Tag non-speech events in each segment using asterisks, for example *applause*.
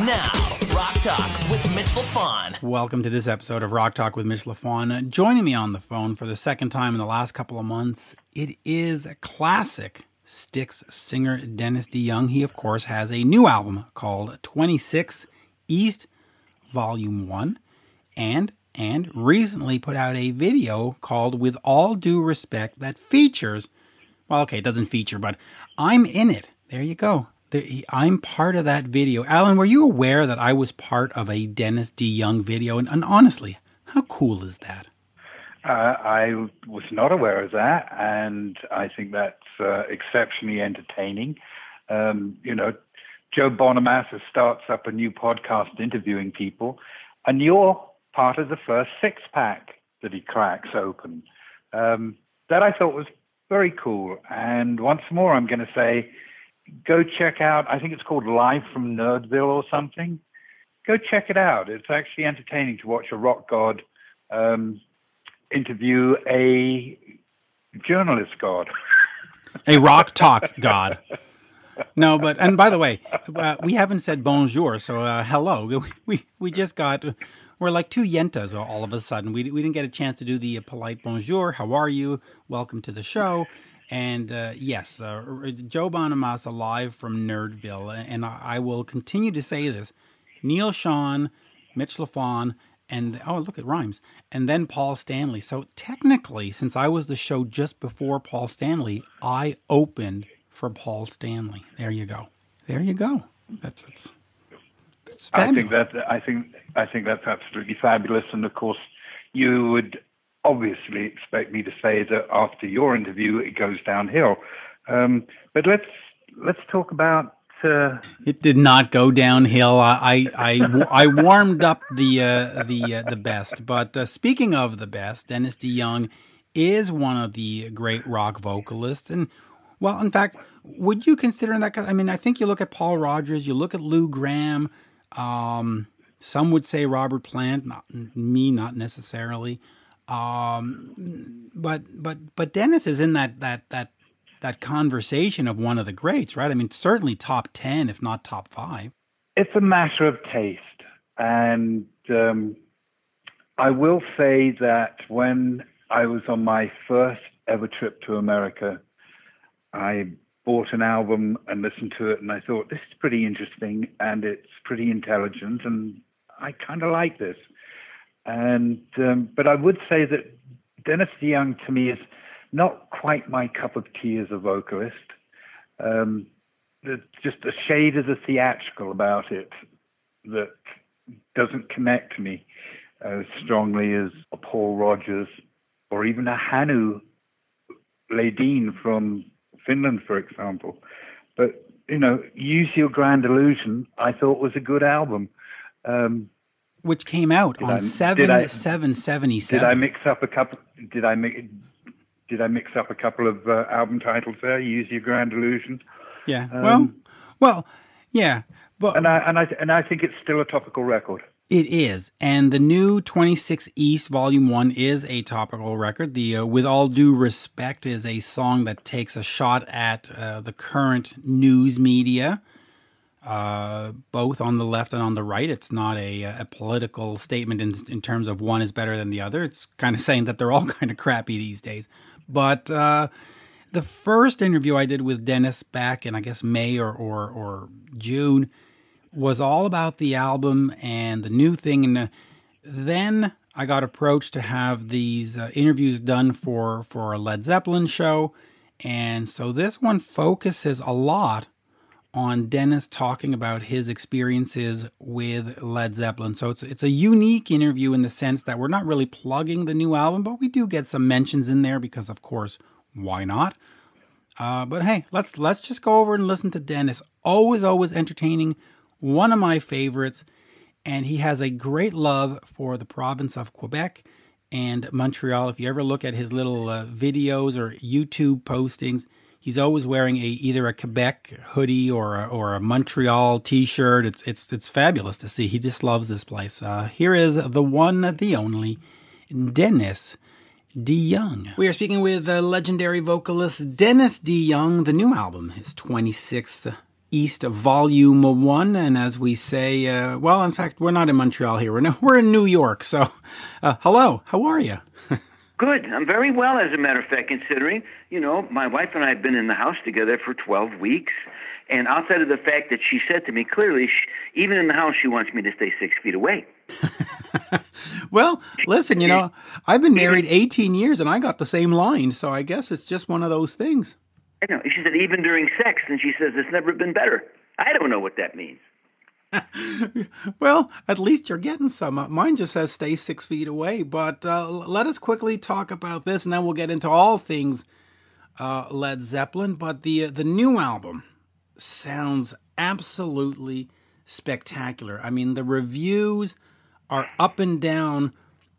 Now, Rock Talk with Mitch LaFon. Welcome to this episode of Rock Talk with Mitch LaFon. Joining me on the phone for the second time in the last couple of months, it is a classic Styx singer Dennis DeYoung. He, of course, has a new album called 26 East Volume 1 and and recently put out a video called With All Due Respect that features well, okay, it doesn't feature, but I'm in it. There you go. I'm part of that video. Alan, were you aware that I was part of a Dennis DeYoung video? And, and honestly, how cool is that? Uh, I was not aware of that, and I think that's uh, exceptionally entertaining. Um, you know, Joe Bonamassa starts up a new podcast interviewing people, and you're part of the first six pack that he cracks open. Um, that I thought was very cool. And once more, I'm going to say, go check out. I think it's called Live from Nerdville or something. Go check it out. It's actually entertaining to watch a rock god um, interview a journalist god, *laughs* a rock talk god. No, but and by the way, uh, we haven't said bonjour, so uh, hello. *laughs* We we just got we're like two yentas all of a sudden. We, we didn't get a chance to do the polite bonjour. How are you? Welcome to the show. And uh, yes, uh, Joe Bonamassa live from Nerdville. And I, I, will continue to say this Neil Sean, Mitch LaFon, and oh, look, it rhymes. And then Paul Stanley. So technically, since I was the show just before Paul Stanley, I opened for Paul Stanley. There you go. There you go. That's, that's I think that I think I think that's absolutely fabulous, and of course, you would obviously expect me to say that after your interview it goes downhill. Um, but let's let's talk about. Uh... It did not go downhill. I I, I, *laughs* warmed up the uh, the uh, the best. But uh, speaking of the best, Dennis DeYoung is one of the great rock vocalists, and well, in fact, would you consider that? I mean, I think you look at Paul Rodgers, you look at Lou Gramm. Um, some would say Robert Plant, not me, not necessarily. Um, but but but Dennis is in that that that that conversation of one of the greats, right? I mean, certainly top ten, if not top five. It's a matter of taste, and um, I will say that when I was on my first ever trip to America, I bought an album and listened to it, and I thought this is pretty interesting and it's pretty intelligent, and I kind of like this. And um, but I would say that Dennis DeYoung to me is not quite my cup of tea as a vocalist. Um, there's just a shade of the theatrical about it that doesn't connect me as strongly as a Paul Rodgers or even a Hannu Ledin from Finland, for example. But you know, Use Your Grand Illusion, I thought was a good album. Um, Which came out on I, seven I, seven seventy seven. Did I mix up a couple? Did I mix? Did I mix up a couple of uh, album titles there? Use Your Grand Illusion. Yeah. Um, well, well, yeah. But and I and I and I think it's still a topical record. It is. And the new 26 East Volume 1 is a topical record. The uh, With All Due Respect is a song that takes a shot at uh, the current news media, uh, both on the left and on the right. It's not a, a political statement in, in, terms of one is better than the other. It's kind of *laughs* saying that they're all *laughs* kind of crappy these days. But uh, the first interview I did with Dennis back in, I guess, May or, or, or June – was all about the album and the new thing. And uh, then I got approached to have these uh, interviews done for for a Led Zeppelin show, and so this one focuses a lot on Dennis talking about his experiences with Led Zeppelin. So it's it's a unique interview in the sense that we're not really plugging the new album, but we do get some mentions in there because, of course, why not? Uh, but hey, let's let's just go over and listen to Dennis. Always, always entertaining one of my favorites, and he has a great love for the province of Quebec and Montreal. If you ever look at his little uh, videos or YouTube postings, he's always wearing a either a Quebec hoodie or a, or a Montreal T-shirt. It's it's it's fabulous to see. He just loves this place. Uh, here is the one, the only, Dennis DeYoung. We are speaking with the legendary vocalist Dennis DeYoung. The new album, his 26th East Volume 1. And as we say, uh, well, in fact, we're not in Montreal here. We're, no, *laughs* we're in New York. So, uh, hello, how are you? *laughs* Good. I'm very well, as a matter of fact, considering, you know, my wife and I have been in the house together for 12 weeks. And outside of the fact that she said to me clearly, she, even in the house, she wants me to stay six feet away. *laughs* well, listen, you know, I've been married 18 years and I got the same line. So I guess it's just one of those things. I know. She said, even during sex. And she says, it's never been better. I don't know what that means. *laughs* well, at least you're getting some. Mine just says stay six feet away. But uh, let us quickly talk about this, and then we'll get into all things uh, Led Zeppelin. But the uh, the new album sounds absolutely spectacular. I mean, the reviews are up and down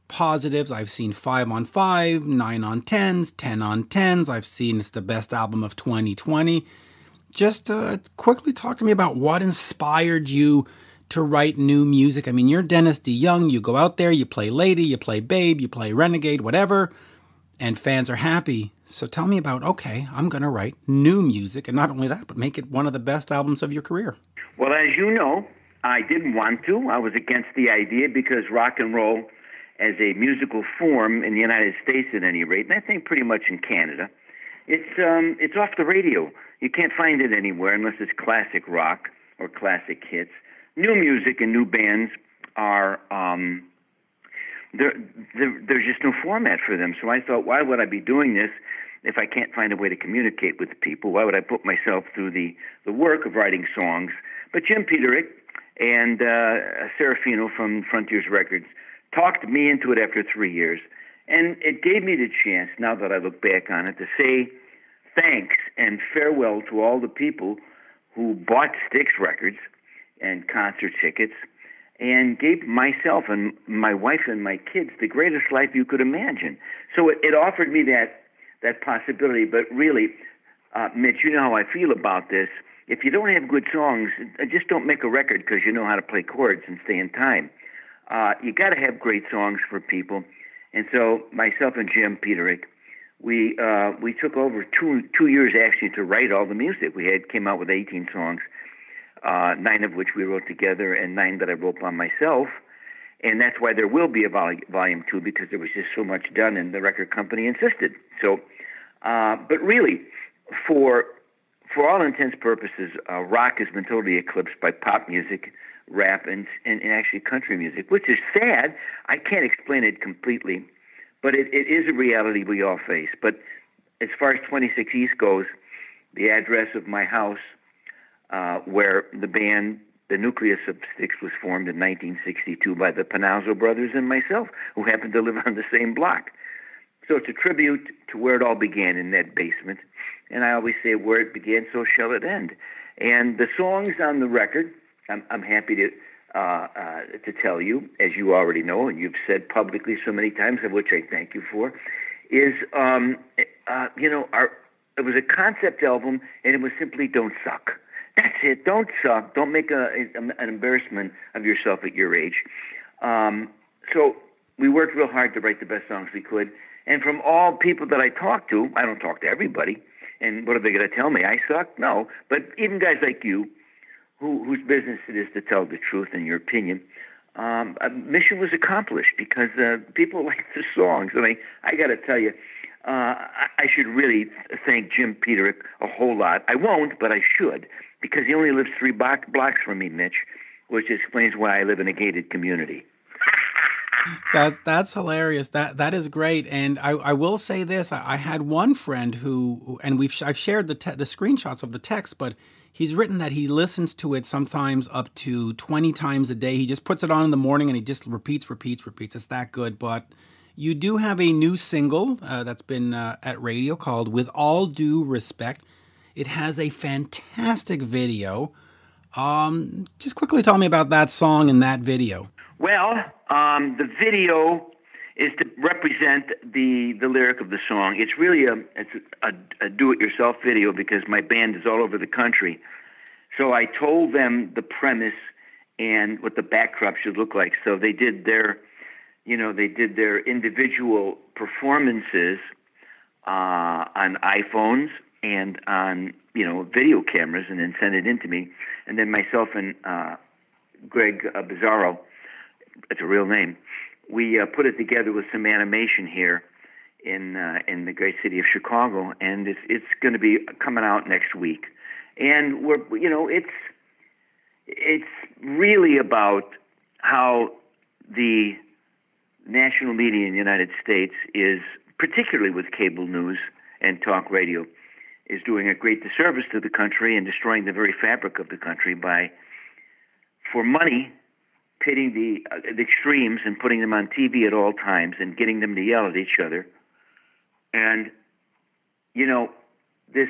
positives. I've seen five on five, nine on tens, ten on tens. I've seen it's the best album of 2020. Just uh, quickly talk to me about what inspired you to write new music. I mean, you're Dennis DeYoung. You go out there, you play Lady, you play Babe, you play Renegade, whatever, and fans are happy. So tell me about, okay, I'm going to write new music, and not only that, but make it one of the best albums of your career. Well, as you know, I didn't want to. I was against the idea because rock and roll, as a musical form in the United States at any rate, and I think pretty much in Canada, it's um, it's off the radio. You can't find it anywhere unless it's classic rock or classic hits. New music and new bands are um, there, there, there's just no format for them. So I thought, why would I be doing this if I can't find a way to communicate with people? Why would I put myself through the the work of writing songs? But Jim Peterick and uh, Serafino from Frontiers Records talked me into it after three years. And it gave me the chance, now that I look back on it, to say thanks and farewell to all the people who bought Styx records and concert tickets and gave myself and my wife and my kids the greatest life you could imagine. So it, it offered me that that possibility. But really, uh, Mitch, you know how I feel about this if you don't have good songs, just don't make a record because you know how to play chords and stay in time. Uh, you got to have great songs for people. And so myself and Jim Peterick, we uh, we took over two two years actually to write all the music. We had came out with 18 songs, uh, nine of which we wrote together, and nine that I wrote by myself. And that's why there will be a vol- volume two because there was just so much done, and the record company insisted. So, uh, but really, for for all intents purposes, uh, rock has been totally eclipsed by pop music, rap, and, and, and actually country music, which is sad. I can't explain it completely, but it, it is a reality we all face. But as far as 26 East goes, the address of my house, uh, where the band, the nucleus of Styx, was formed in 1962 by the Panozzo brothers and myself, who happened to live *laughs* on the same block. So it's a tribute to where it all began in that basement. And I always say, where it began, so shall it end. And the songs on the record, I'm, I'm happy to uh, uh, to tell you, as you already know, and you've said publicly so many times, of which I thank you for, is um, uh, you know, our it was a concept album, and it was simply "Don't Suck." That's it. Don't suck. Don't make a, an embarrassment of yourself at your age. Um, so we worked real hard to write the best songs we could. And from all people that I talk to, I don't talk to everybody. And what are they going to tell me? I suck? No. But even guys like you, who, whose business it is to tell the truth in your opinion, um, a mission was accomplished because uh, people *laughs* like the songs. I mean, I got to tell you, uh, I, I should really thank Jim Peterick a whole lot. I won't, but I should because he only lives three block, blocks from me, Mitch, which explains why I live in a gated community *laughs* that that's hilarious. That that is great. And I, I will say this: I, I had one friend who, and we've I've shared the te- the screenshots of the text, but he's written that he listens to it sometimes up to twenty times a day. He just puts it on in the morning and he just repeats, repeats, repeats. It's that good. But you do have a new single uh, that's been uh, at radio called "With All Due Respect." It has a fantastic video. Um, just quickly tell me about that song and that video. Well, um, the video is to represent the the lyric of the song. It's really a it's a, a do-it-yourself video because my band is all over the country. So I told them the premise and what the backdrop should look like. So they did their, you know, they did their individual performances uh, on iPhones and on you know video cameras, and then sent it in to me. And then myself and uh, Greg uh, Bizarro, it's a real name, we uh, put it together with some animation here in uh, in the great city of Chicago, and it's it's going to be coming out next week. And we're you know it's it's really about how the national media in the United States is, particularly with cable news and talk radio, is doing a great disservice to the country and destroying the very fabric of the country by, for money, pitting the, uh, the extremes and putting them on TV at all times and getting them to yell at each other. And, you know, this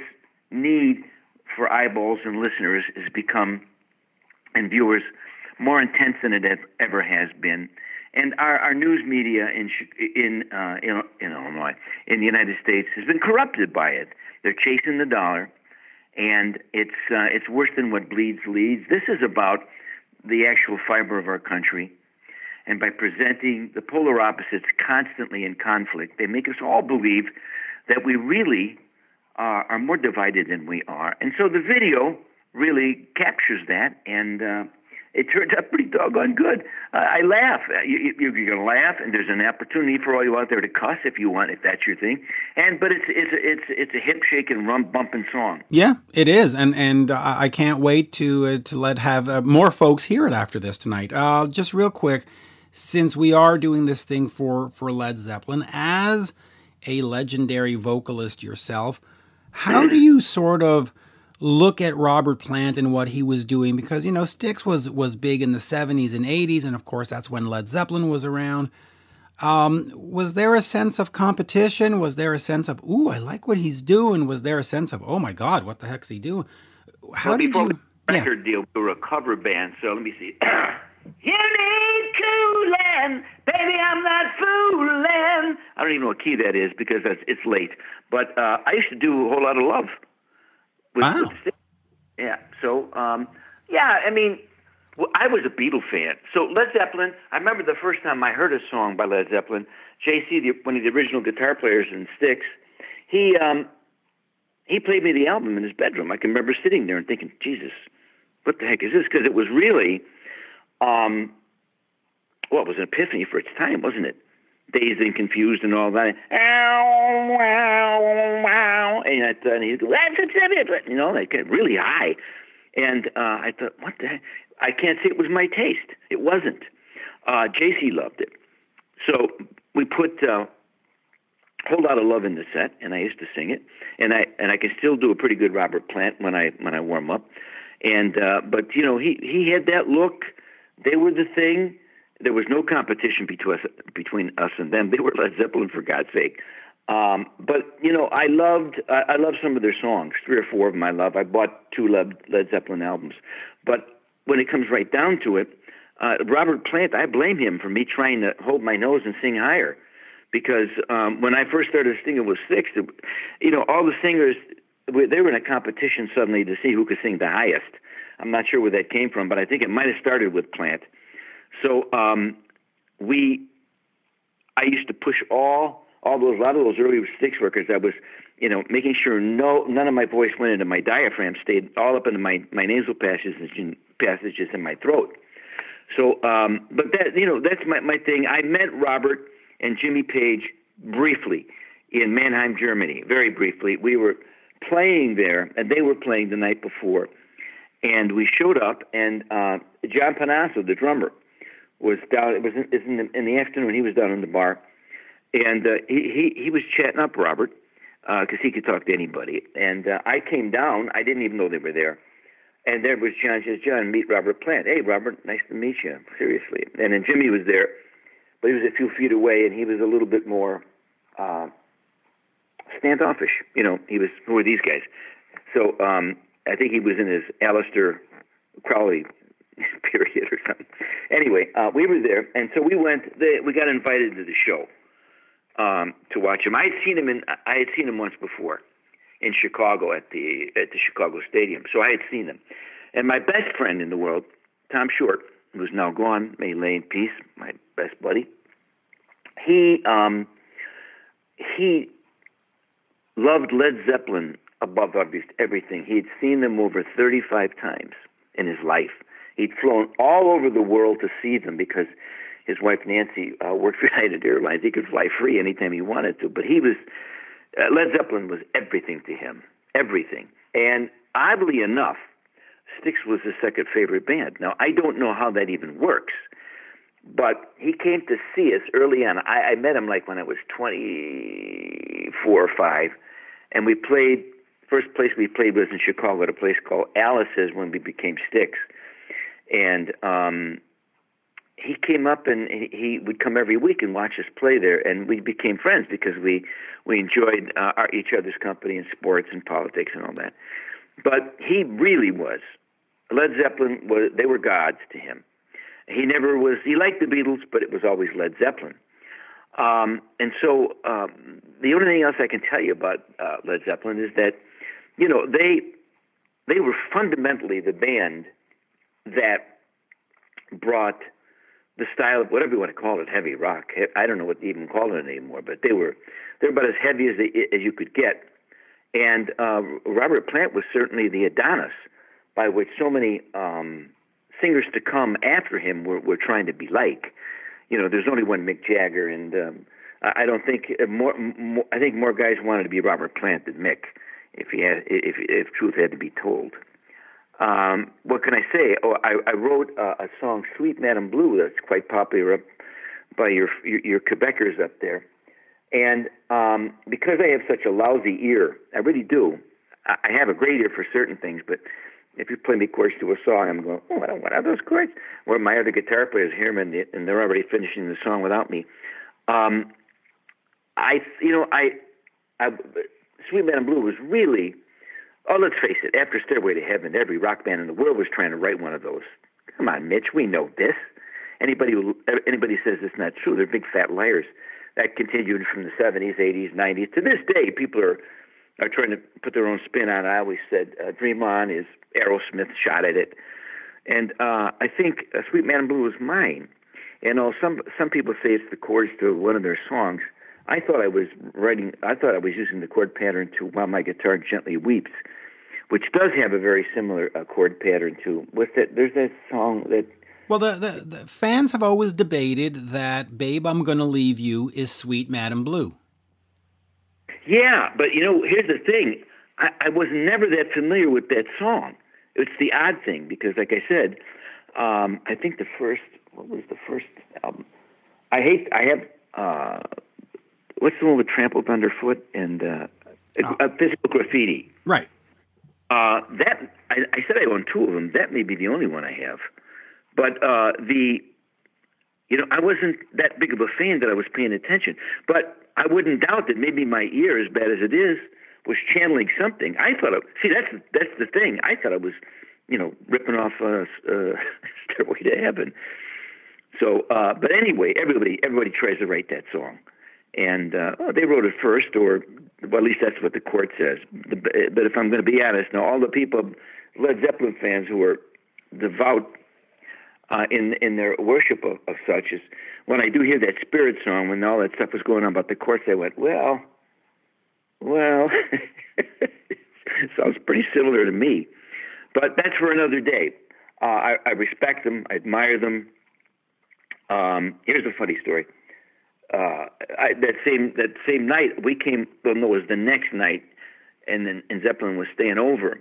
need for eyeballs and listeners has become, and viewers, more intense than it ever has been. And our, our news media in in, uh, in in Illinois, in the United States, has been corrupted by it. They're chasing the dollar, and it's uh, it's worse than what bleeds leads. This is about the actual fiber of our country, and by presenting the polar opposites constantly in conflict, they make us all believe that we really are, are more divided than we are. And so the video really captures that and. Uh, it turned out pretty doggone good. Uh, I laugh. Uh, you, you, you're going to laugh, and there's an opportunity for all you out there to cuss if you want, if that's your thing. And but it's it's it's it's a hip shaking, rum bumping song. Yeah, it is, and and uh, I can't wait to uh, to let have uh, more folks hear it after this tonight. Uh, just real quick, since we are doing this thing for for Led Zeppelin as a legendary vocalist yourself, how do *clears throat* you sort of look at Robert Plant and what he was doing because you know Styx was was big in the 70s and 80s and of course that's when Led Zeppelin was around. Um, was there a sense of competition? Was there a sense of ooh, I like what he's doing? Was there a sense of oh my god, what the heck's he doing? How well, did you record yeah. deal? We were a cover band, so let me see. *coughs* you need cooling, baby. I'm not fooling. I don't even know what key that is because that's, it's late. But uh, I used to do a whole lot of love wow. Yeah. So, um, yeah, I mean, well, I was a Beatle fan. So Led Zeppelin, I remember the first time I heard a song by Led Zeppelin, JC, the, one of the original guitar players in Styx, he um, he played me the album in his bedroom. I can remember sitting there and thinking, Jesus, what the heck is this? Because it was really, um, well, it was an epiphany for its time, wasn't it? Dazed and confused and all that. Ow, wow, wow. And, I and he'd go, a you know, like really high. And uh, I thought, what the heck? I can't say it was my taste. It wasn't. Uh, JC loved it. So we put uh, Whole Lot of Love in the set, and I used to sing it. And I and I can still do a pretty good Robert Plant when I when I warm up. And uh, but you know he he had that look. They were the thing there was no competition between us, between us and them. They were Led Zeppelin for God's sake. Um, but you know, I loved I, I love some of their songs. Three or four of them I love. I bought two Led, Led Zeppelin albums. But when it comes right down to it, uh, Robert Plant, I blame him for me trying to hold my nose and sing higher, because um, when I first started singing with Styx, it, you know, all the singers they were in a competition suddenly to see who could sing the highest. I'm not sure where that came from, but I think it might have started with Plant. So um, we, I used to push all all those a lot of those early Styx records. I was, you know, making sure no none of my voice went into my diaphragm, stayed all up into my my nasal passages and passages in my throat. So, um, but that you know, that's my my thing. I met Robert and Jimmy Page briefly in Mannheim, Germany, very briefly. We were playing there, and they were playing the night before, and we showed up, and uh, John Panozzo, the drummer was down. It was in, in, the, in the afternoon. He was down in the bar, and uh, he, he he was chatting up Robert because uh, he could talk to anybody. And uh, I came down. I didn't even know they were there. And there was John. Says John, meet Robert Plant. Hey, Robert, nice to meet you. Seriously. And then Jimmy was there, but he was a few feet away, and he was a little bit more uh, standoffish. You know, he was who are these guys? So um, I think he was in his Aleister Crowley *laughs* period or something. Anyway, uh, we were there, and so we went. The, we got invited to the show um, to watch him. I had seen him in. I had seen him once before in Chicago at the at the Chicago Stadium. So I had seen him, and my best friend in the world, Tom Short, who's now gone, may lay in peace. My best buddy. He um, he loved Led Zeppelin above everything. He had seen them over 35 times in his life. He'd flown all over the world to see them because his wife Nancy uh, worked *laughs* for United Airlines. He could fly free anytime he wanted to. But he was uh, Led Zeppelin was everything to him, everything. And oddly enough, Styx was his second favorite band. Now I don't know how that even works, but he came to see us early on. I, I met him like when I was 24 or five, and we played. First place we played was in Chicago at a place called Alice's when we became Styx, and um, he came up and he, would come every week and watch us play there, and we became friends because we we enjoyed uh, our, each other's company in sports and politics and all that. But he really was Led Zeppelin was they were gods to him. He never was. He liked the Beatles, but it was always Led Zeppelin. Um, and so um, the only thing else I can tell you about uh, Led Zeppelin is that you know they they were fundamentally the band that brought the style of whatever you want to call it, heavy rock. I don't know what to even call it anymore, but they were they're about as heavy as they, as you could get. And uh, Robert Plant was certainly the Adonis by which so many um, singers to come after him were, were trying to be like. You know, there's only one Mick Jagger, and um, I don't think uh, more, more. I think more guys wanted to be Robert Plant than Mick, if he had, if if truth had to be told. Um, what can I say? Oh, I, I wrote a, song, "Suite Madame Blue," that's quite popular by your your, your Quebecers up there. And um, because I have such a lousy ear, I really do. I, I have a great ear for certain things, but if you play me chords to a song, I'm going, oh, don't want those chords. Where my other guitar players hear them and, and they're already finishing the song without me. Um, I, you know, I, I, Suite Madame Blue was really, oh, let's face it, after Stairway to Heaven, every rock band in the world was trying to write one of those. Come on, Mitch, we know this. Anybody who, anybody says it's not true, they're big fat liars. That continued from the 70s, 80s, 90s. To this day, people are are trying to put their own spin on it. I always said uh, Dream On is Aerosmith shot at it, and uh, I think uh, Suite Madame Blue was mine. And uh, some some people say it's the chords to one of their songs. I thought I was writing. I thought I was using the chord pattern to "While My Guitar Gently Weeps," which does have a very similar uh, chord pattern to. What's that? There's that song that. Well, the, the, the fans have always debated that "Babe, I'm Gonna Leave You" is "Suite Madame Blue." Yeah, but you know, here's the thing. I, I was never that familiar with that song. It's the odd thing because, like I said, um, I think the first what was the first album? I hate. I have. Uh, what's the one with Trampled Underfoot and uh, oh. a, a Physical Graffiti? Right. Uh, that I, I said I own two of them. That may be the only one I have. But uh, the, you know, I wasn't that big of a fan that I was paying attention. But I wouldn't doubt that maybe my ear, as bad as it is, was channeling something. I thought, of, see, that's that's the thing. I thought I was, you know, ripping off uh, *laughs* uh, Stairway to Heaven. So, uh, but anyway, everybody everybody tries to write that song, and uh, oh, they wrote it first, or well, at least that's what the court says. But if I'm going to be honest, now all the people, Led Zeppelin fans who are devout uh, in in their worship of, of such is when I do hear that spirit song when all that stuff was going on about the courts, I went, well, well, *laughs* sounds pretty similar to me, but that's for another day. Uh, I, I respect them, I admire them. Um, here's a funny story. Uh, I, that same that same night, we came. Well, no, it was the next night, and then and Zeppelin was staying over.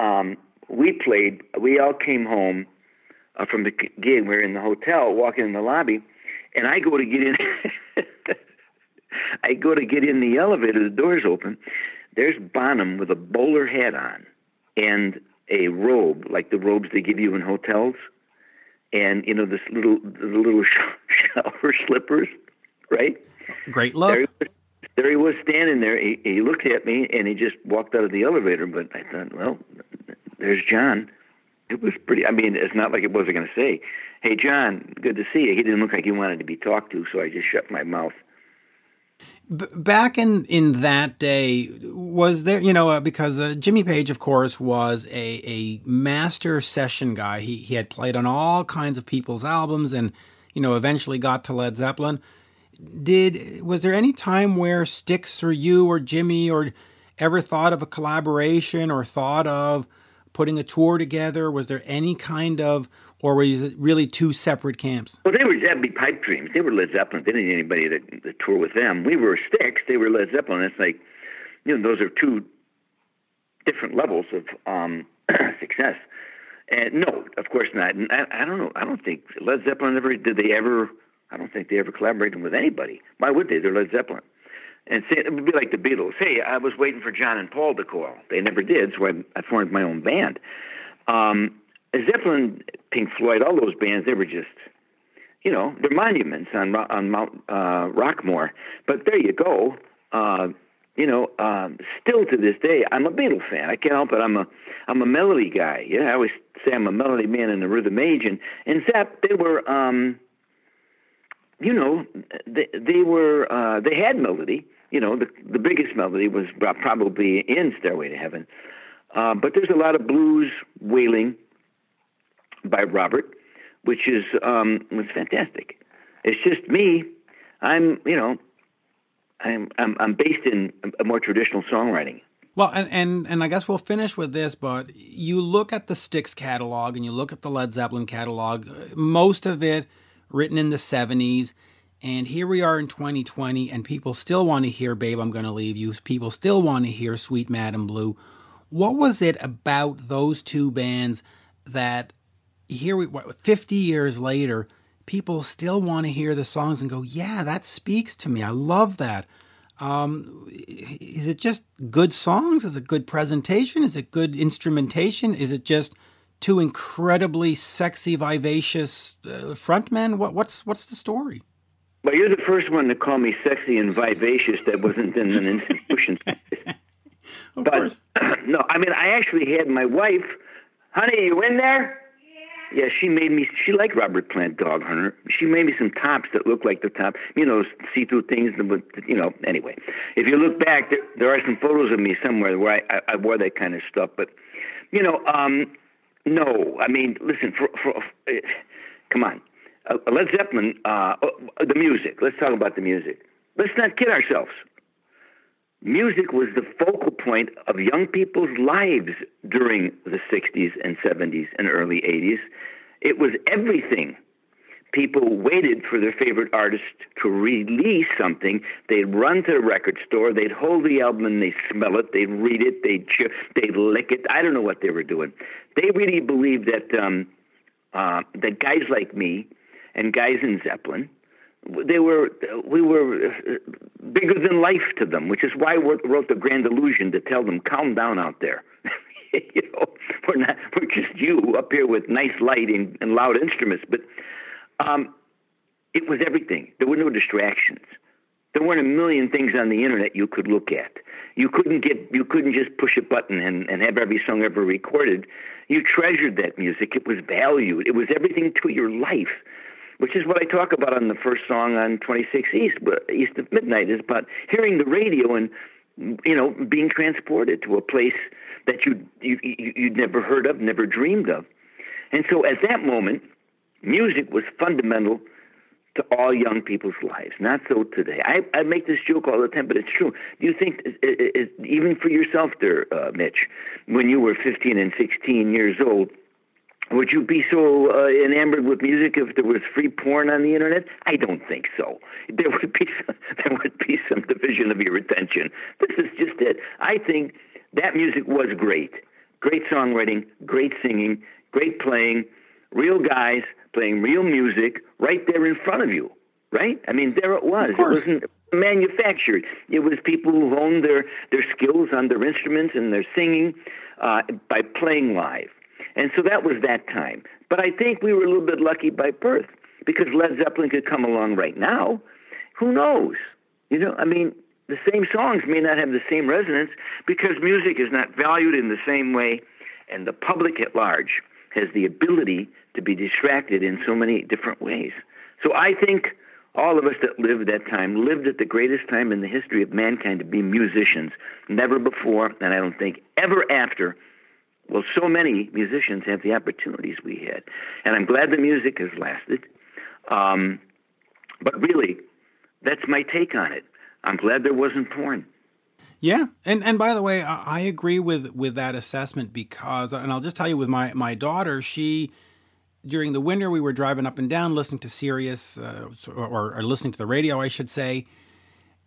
Um, we played. We all came home uh, from the gig. We were in the hotel, walking in the lobby, and I go to get in. *laughs* I go to get in the elevator. The doors open. There's Bonham with a bowler hat on and a robe, like the robes they give you in hotels, and you know this little the little *laughs* shower slippers, right? Great look. There he, was, there he was standing there. He, he looked at me and he just walked out of the elevator. But I thought, well, there's John it was pretty. I mean, it's not like it wasn't going to say, "Hey, John, good to see you." He didn't look like he wanted to be talked to, so I just shut my mouth. B- back in in that day, was there you know uh, because uh, Jimmy Page, of course, was a a master session guy. He he had played on all kinds of people's albums, and you know eventually got to Led Zeppelin. Did was there any time where Styx or you or Jimmy or ever thought of a collaboration or thought of putting a tour together? Was there any kind of, or was it really two separate camps? Well, they were be pipe dreams. They were Led Zeppelin. They didn't need anybody to tour with them. We were Styx. They were Led Zeppelin. It's like, you know, those are two different levels of um, *clears throat* success. And no, of course not. And I, I don't know. I don't think Led Zeppelin ever did. They ever? I don't think they ever collaborated with anybody. Why would they? They're Led Zeppelin. And say, it would be like the Beatles. Hey, I was waiting for John and Paul to call. They never did, so I, I formed my own band. Um, Zeppelin, Pink Floyd, all those bands, they were just, you know, they're monuments on on Mount uh, Rockmore. But there you go. Uh, you know, um, still to this day, I'm a Beatles fan. I can't help it. I'm a I'm a melody guy. Yeah, I always say I'm a melody man and a rhythm age. And and Zepp, they were, um, you know, they they were uh, they had melody. You know, the the biggest melody was probably in Stairway to Heaven. Uh, but there's a lot of blues wailing by Robert, which is um, was fantastic. It's just me. I'm, you know, I'm I'm, I'm based in a more traditional songwriting. Well, and, and and I guess we'll finish with this, but you look at the Styx catalog and you look at the Led Zeppelin catalog, most of it written in the 70s, and here we are in 2020 and people still want to hear Babe I'm to Leave You. People still want to hear Suite Madame Blue. What was it about those two bands that here we what, 50 years later people still want to hear the songs and go, yeah, that speaks to me. I love that. Um, is it just good songs? Is it good presentation? Is it good instrumentation? Is it just two incredibly sexy, vivacious uh, frontmen? What, what's what's the story? Well, you're the first one to call me sexy and vivacious that wasn't in an institution. *laughs* of but, course. *clears throat* No, I mean, I actually had my wife, honey, you in there? Yeah, she made me. She liked Robert Plant Dog Hunter. She made me some tops that looked like the top, you know, see-through things. That you know. Anyway, if you look back, there, there are some photos of me somewhere where I, I, I wore that kind of stuff. But, you know, um, no. I mean, listen. For, for, uh, come on, uh, Led Zeppelin. Uh, uh, the music. Let's talk about the music. Let's not kid ourselves music was the focal point of young people's lives during the 60s and 70s and early 80s. It was everything. People waited for their favorite artist to release something. They'd run to the record store, they'd hold the album and they'd smell it, they'd read it, they'd chew, they'd lick it. I don't know what they were doing. They really believed that um, uh, that guys like me and guys in Zeppelin they were we were bigger than life to them, which is why I wrote the Grand Illusion to tell them calm down out there. *laughs* you know, we're not we're just you up here with nice lighting and loud instruments, but um, it was everything. There were no distractions. There weren't a million things on the internet you could look at. You couldn't get you couldn't just push a button and, and have every song ever recorded. You treasured that music. It was valued. It was everything to your life which is what I talk about on the first song on 26 East, East of Midnight, is about hearing the radio and you know being transported to a place that you you you'd never heard of, never dreamed of, and so at that moment, music was fundamental to all young people's lives. Not so today. I, I make this joke all the time, but it's true. Do you think, it, it, even for yourself, there, uh, Mitch, when you were 15 and 16 years old? Would you be so uh, enamored with music if there was free porn on the internet? I don't think so. There would be some, *laughs* there would be some division of your attention. This is just it. I think that music was great. Great songwriting, great singing, great playing, real guys playing real music right there in front of you. Right? I mean, there it was. It wasn't manufactured. It was people who honed their their skills on their instruments and their singing uh, by playing live. And so that was that time. But I think we were a little bit lucky by birth because Led Zeppelin could come along right now. Who knows? You know, I mean, the same songs may not have the same resonance because music is not valued in the same way, and the public at large has the ability to be distracted in so many different ways. So I think all of us that lived that time lived at the greatest time in the history of mankind to be musicians. Never before, and I don't think ever after, well, so many musicians have the opportunities we had, and I'm glad the music has lasted. Um, but really, that's my take on it. I'm glad there wasn't porn. Yeah, and and by the way, I, I agree with with that assessment because, and I'll just tell you, with my my daughter, she during the winter we were driving up and down listening to Sirius uh, or, or listening to the radio, I should say,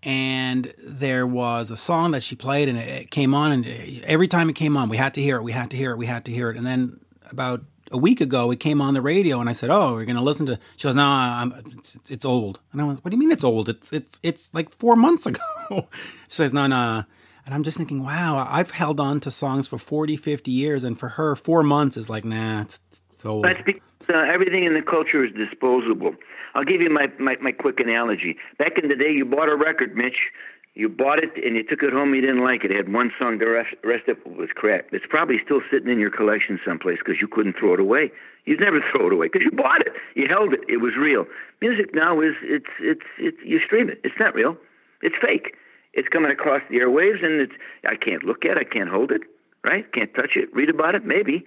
and there was a song that she played and it came on and every time it came on we had to hear it we had to hear it we had to hear it. And then about a week ago it came on the radio and I said oh we're going to listen to she goes no it's, it's, old. And I was what do you mean it's old? It's it's it's like 4 months ago. *laughs* She says no no. And I'm just thinking wow I've held on to songs for 40 50 years and for her 4 months is like nah it's, old That's because uh, everything in the culture is disposable I'll give you my, my, my quick analogy. Back in the day, you bought a record, Mitch. You bought it and you took it home. You didn't like it. It had one song. The rest, rest of it was crap. It's probably still sitting in your collection someplace because you couldn't throw it away. You'd never *laughs* throw it away because you bought it. You held it. It was real. Music now is it's it's it's you stream it. It's not real. It's fake. It's coming across the airwaves and it's I can't look at. it. I can't hold it. Right? Can't touch it. Read about it. Maybe.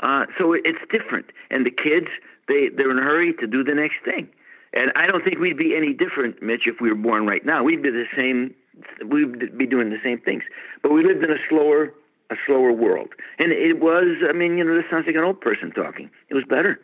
Uh, so it's different. And the kids, they they're in a hurry to do the next thing. And I don't think we'd be any different, Mitch, if we were born right now. We'd be the same. We'd be doing the same things. But we lived in a slower, a slower world, and it was. I mean, you know, this sounds like an old person talking. It was better.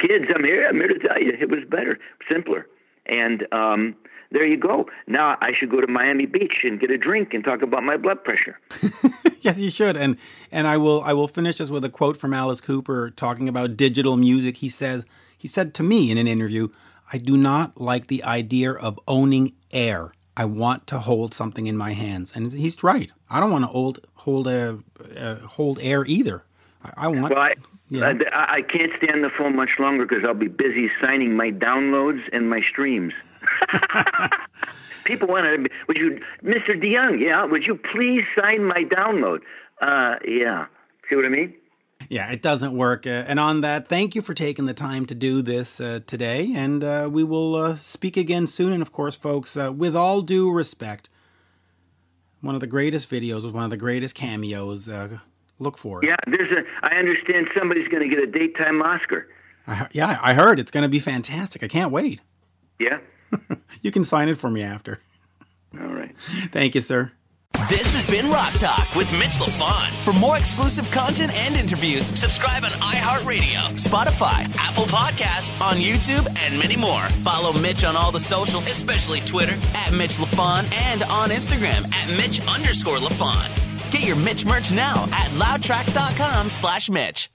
Kids, I'm here. I'm here to tell you, it was better, simpler, and um, there you go. Now I should go to Miami Beach and get a drink and talk about my blood pressure. *laughs* yes, you should. And and I will I will finish this with a quote from Alice Cooper talking about digital music. He says he said to me in an interview, "I do not like the idea of owning air. I want to hold something in my hands." And he's right. I don't want to hold hold a, hold air either. I, I want. Well, I, yeah. I, I can't stand the phone much longer because I'll be busy signing my downloads and my streams. *laughs* People want to. Would you, Mr. DeYoung? Yeah. Would you please sign my download? Uh, yeah. See what I mean? Yeah, it doesn't work. Uh, and on that, thank you for taking the time to do this uh, today. And uh, we will uh, speak again soon. And of course, folks, uh, with all due respect, one of the greatest videos with one of the greatest cameos. Uh, look for it. Yeah, there's a. I understand somebody's going to get a daytime Oscar. yeah, I heard it's going to be fantastic. I can't wait. Yeah. *laughs* you can sign it for me after. All right. Thank you, sir. This has been Rock Talk with Mitch LaFon. For more exclusive content and interviews, subscribe on iHeartRadio, Spotify, Apple Podcasts, on YouTube, and many more. Follow Mitch on all the socials, especially Twitter at Mitch LaFon and on Instagram at Mitch underscore LaFon. Get your Mitch merch now at loudtracks.com slash Mitch.